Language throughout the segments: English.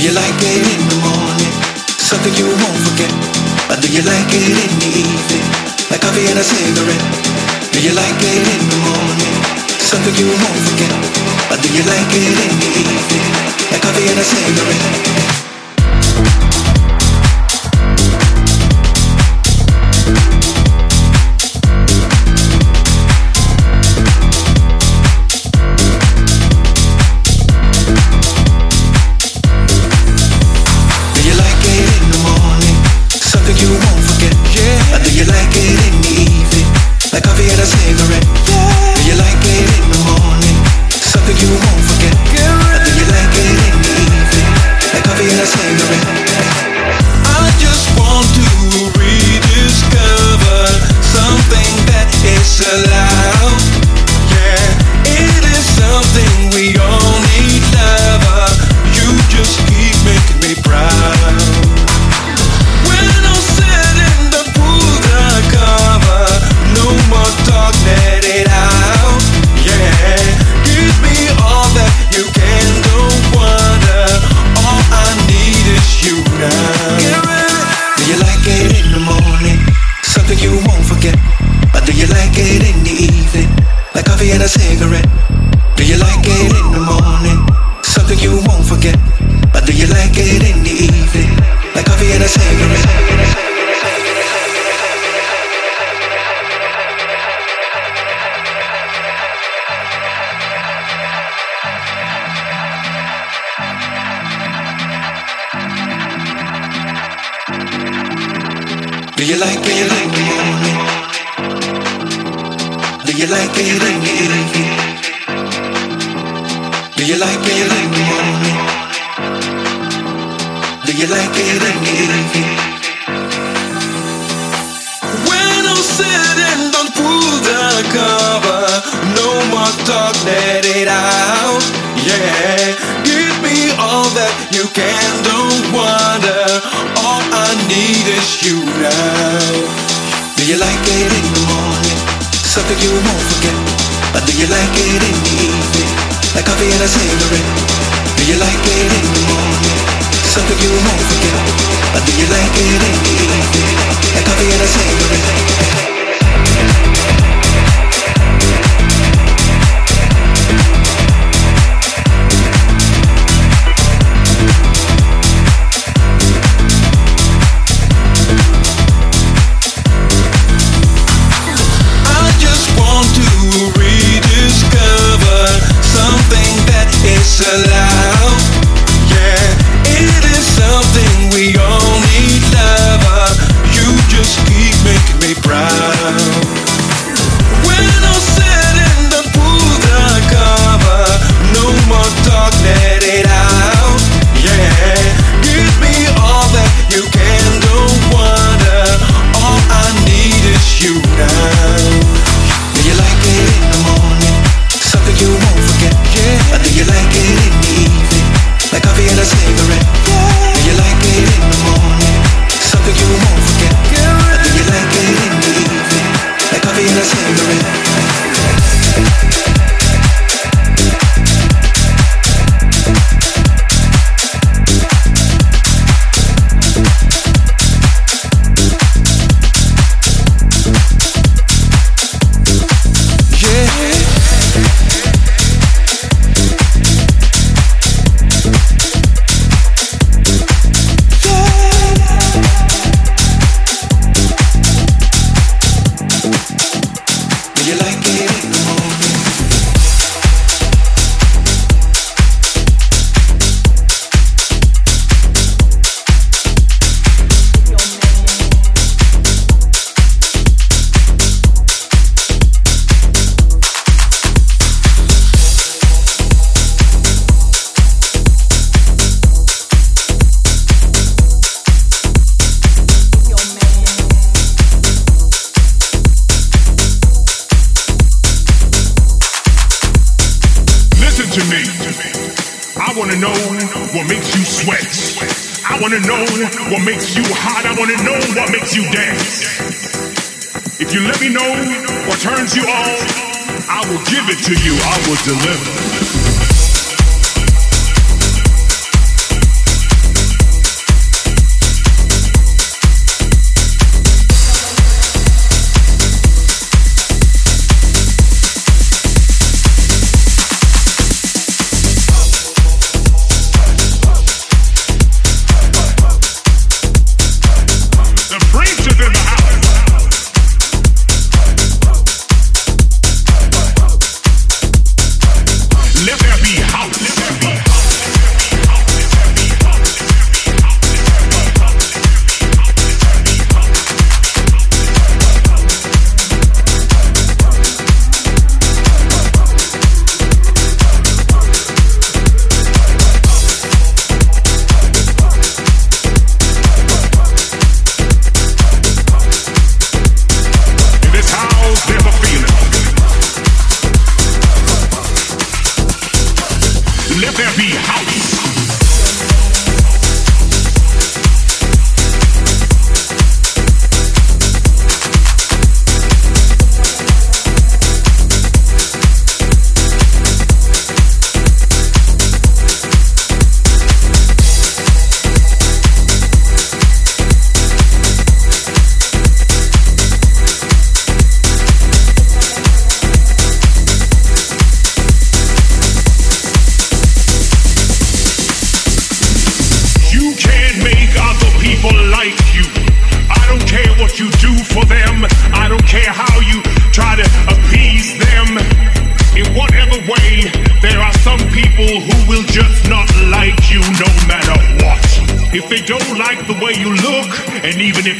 you like it in the morning? Something you won't forget. Or do you like it in the evening? Like coffee and a cigarette. Do you like it in the morning? Something you won't forget. Or do you like it in the evening? Like coffee and a cigarette. Do you like it in the evening? Do you like it in the morning? Do you like it in the evening? When I'm sitting, don't pull the cover. No more talk, let it out. Yeah, give me all that you can. Don't wonder. All I need is you now. Do you like it in the morning? something you won't forget. But do you like it in the evening, like coffee and a cigarette? Do you like it in the morning, something you won't forget? But do you like it in the evening, like coffee and a cigarette?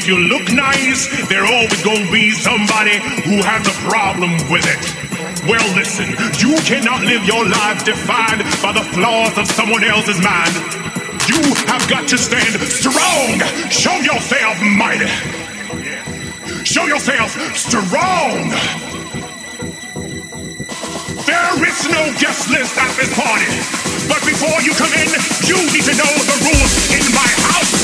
If you look nice, there always gonna be somebody who has a problem with it. Well, listen, you cannot live your life defined by the flaws of someone else's mind. You have got to stand strong. Show yourself mighty. Show yourself strong. There is no guest list at this party. But before you come in, you need to know the rules in my house.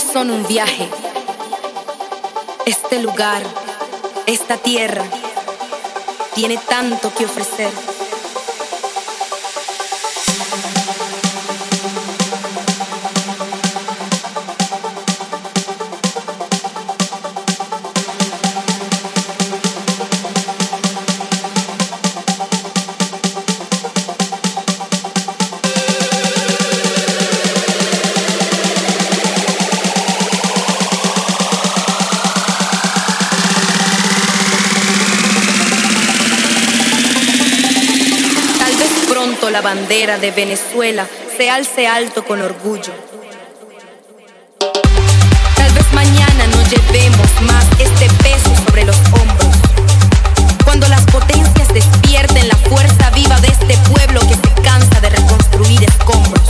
Son un viaje. Este lugar, esta tierra, tiene tanto que ofrecer. De Venezuela se alce alto con orgullo. Tal vez mañana no llevemos más este peso sobre los hombros. Cuando las potencias despierten la fuerza viva de este pueblo que se cansa de reconstruir escombros.